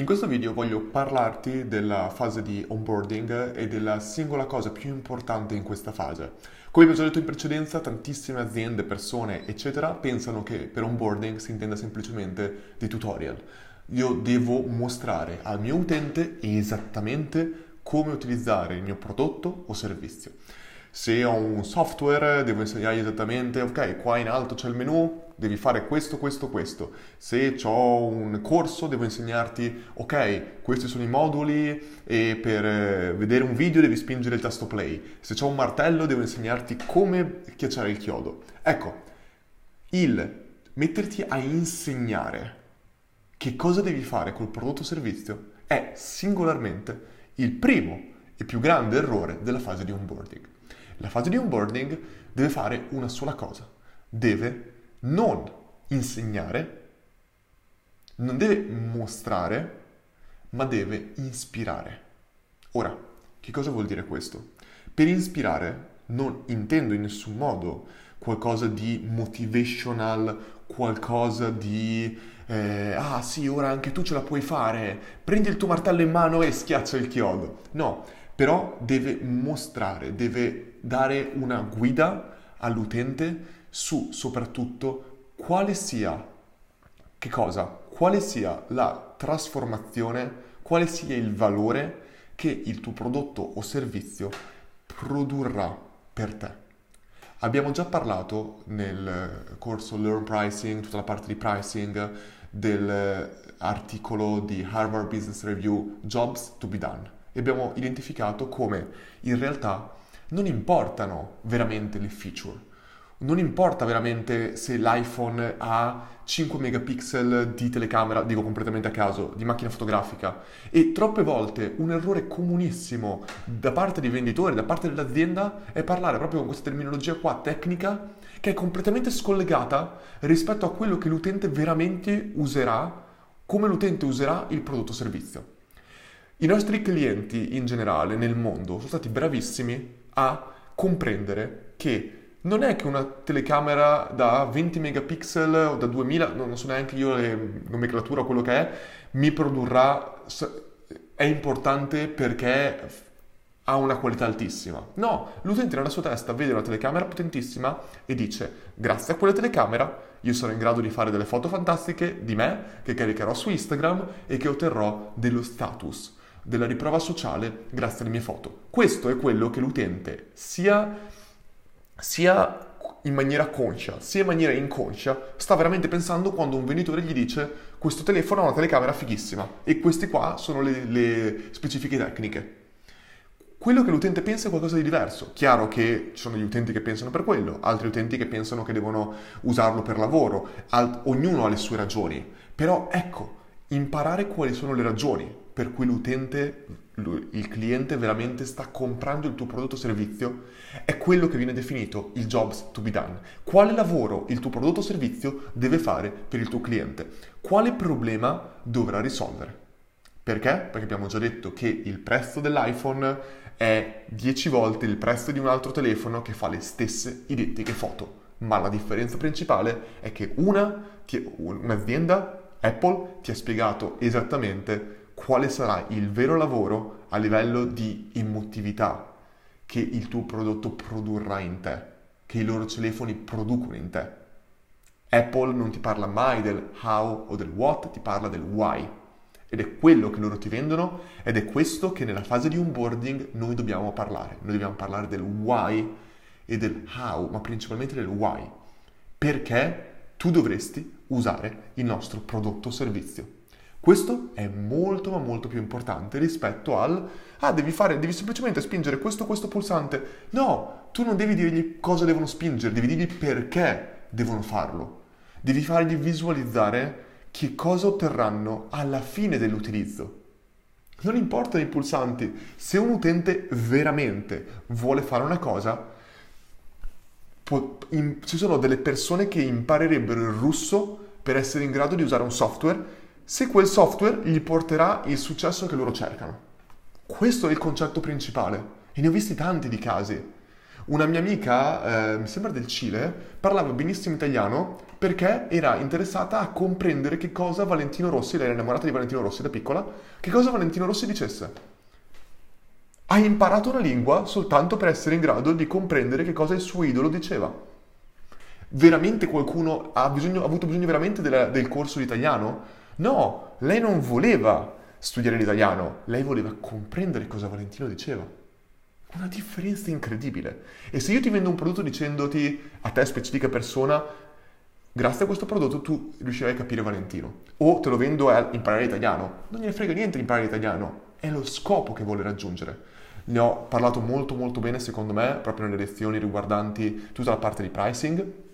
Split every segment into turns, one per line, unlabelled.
In questo video voglio parlarti della fase di onboarding e della singola cosa più importante in questa fase. Come vi ho già detto in precedenza, tantissime aziende, persone, eccetera, pensano che per onboarding si intenda semplicemente di tutorial. Io devo mostrare al mio utente esattamente come utilizzare il mio prodotto o servizio. Se ho un software devo insegnargli esattamente, ok, qua in alto c'è il menu, devi fare questo, questo, questo. Se ho un corso devo insegnarti, ok, questi sono i moduli e per eh, vedere un video devi spingere il tasto play. Se ho un martello devo insegnarti come schiacciare il chiodo. Ecco, il metterti a insegnare che cosa devi fare col prodotto o servizio è singolarmente il primo e più grande errore della fase di onboarding. La fase di onboarding deve fare una sola cosa, deve non insegnare, non deve mostrare, ma deve ispirare. Ora, che cosa vuol dire questo? Per ispirare non intendo in nessun modo qualcosa di motivational, qualcosa di eh, ah sì, ora anche tu ce la puoi fare, prendi il tuo martello in mano e schiaccia il chiodo. No, però deve mostrare, deve dare una guida all'utente su soprattutto quale sia, che cosa? Quale sia la trasformazione, quale sia il valore che il tuo prodotto o servizio produrrà per te. Abbiamo già parlato nel corso Learn Pricing, tutta la parte di pricing, dell'articolo di Harvard Business Review Jobs to be Done e abbiamo identificato come in realtà non importano veramente le feature. Non importa veramente se l'iPhone ha 5 megapixel di telecamera, dico completamente a caso, di macchina fotografica. E troppe volte un errore comunissimo da parte dei venditori, da parte dell'azienda, è parlare proprio con questa terminologia qua tecnica che è completamente scollegata rispetto a quello che l'utente veramente userà, come l'utente userà il prodotto o servizio. I nostri clienti in generale nel mondo sono stati bravissimi a comprendere che non è che una telecamera da 20 megapixel o da 2000, non so neanche io la nomenclatura quello che è, mi produrrà, è importante perché ha una qualità altissima. No, l'utente nella sua testa vede una telecamera potentissima e dice grazie a quella telecamera io sarò in grado di fare delle foto fantastiche di me che caricherò su Instagram e che otterrò dello status della riprova sociale grazie alle mie foto. Questo è quello che l'utente sia, sia in maniera conscia, sia in maniera inconscia, sta veramente pensando quando un venditore gli dice questo telefono ha una telecamera fighissima e queste qua sono le, le specifiche tecniche. Quello che l'utente pensa è qualcosa di diverso. Chiaro che ci sono gli utenti che pensano per quello, altri utenti che pensano che devono usarlo per lavoro, alt- ognuno ha le sue ragioni. Però ecco, imparare quali sono le ragioni per cui l'utente, il cliente veramente sta comprando il tuo prodotto o servizio, è quello che viene definito il jobs to be done. Quale lavoro il tuo prodotto o servizio deve fare per il tuo cliente? Quale problema dovrà risolvere? Perché? Perché abbiamo già detto che il prezzo dell'iPhone è 10 volte il prezzo di un altro telefono che fa le stesse identiche foto. Ma la differenza principale è che una, un'azienda Apple ti ha spiegato esattamente quale sarà il vero lavoro a livello di emotività che il tuo prodotto produrrà in te, che i loro telefoni producono in te. Apple non ti parla mai del how o del what, ti parla del why. Ed è quello che loro ti vendono ed è questo che nella fase di onboarding noi dobbiamo parlare. Noi dobbiamo parlare del why e del how, ma principalmente del why. Perché tu dovresti usare il nostro prodotto o servizio. Questo è molto ma molto più importante rispetto al ah devi fare devi semplicemente spingere questo questo pulsante. No, tu non devi dirgli cosa devono spingere, devi dirgli perché devono farlo. Devi fargli visualizzare che cosa otterranno alla fine dell'utilizzo. Non importano i pulsanti, se un utente veramente vuole fare una cosa, in, ci sono delle persone che imparerebbero il russo per essere in grado di usare un software se quel software gli porterà il successo che loro cercano. Questo è il concetto principale e ne ho visti tanti di casi. Una mia amica, eh, mi sembra del Cile, parlava benissimo italiano perché era interessata a comprendere che cosa Valentino Rossi, lei era innamorata di Valentino Rossi da piccola, che cosa Valentino Rossi dicesse. Ha imparato una lingua soltanto per essere in grado di comprendere che cosa il suo idolo diceva. Veramente qualcuno ha, bisogno, ha avuto bisogno veramente della, del corso di italiano? No, lei non voleva studiare l'italiano, lei voleva comprendere cosa Valentino diceva. Una differenza incredibile. E se io ti vendo un prodotto dicendoti a te specifica persona, grazie a questo prodotto tu riuscirai a capire Valentino. O te lo vendo a imparare italiano. Non gliene frega niente imparare l'italiano, è lo scopo che vuole raggiungere. Ne ho parlato molto molto bene secondo me proprio nelle lezioni riguardanti tutta la parte di pricing,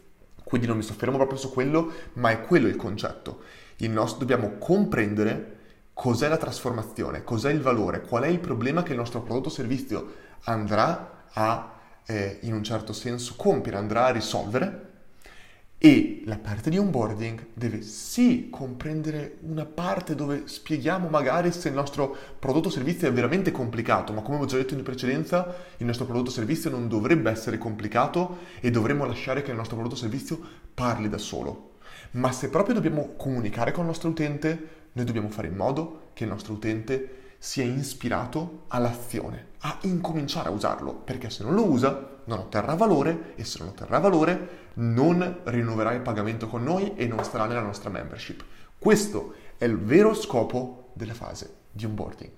quindi non mi soffermo proprio su quello, ma è quello il concetto. Il nostro, dobbiamo comprendere cos'è la trasformazione, cos'è il valore, qual è il problema che il nostro prodotto o servizio andrà a, eh, in un certo senso, compiere, andrà a risolvere e la parte di onboarding deve sì comprendere una parte dove spieghiamo magari se il nostro prodotto o servizio è veramente complicato, ma come ho già detto in precedenza, il nostro prodotto o servizio non dovrebbe essere complicato e dovremmo lasciare che il nostro prodotto o servizio parli da solo. Ma se proprio dobbiamo comunicare con il nostro utente, noi dobbiamo fare in modo che il nostro utente sia ispirato all'azione, a incominciare a usarlo, perché se non lo usa non otterrà valore e se non otterrà valore non rinnoverà il pagamento con noi e non starà nella nostra membership. Questo è il vero scopo della fase di onboarding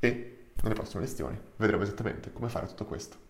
e nelle prossime lezioni vedremo esattamente come fare tutto questo.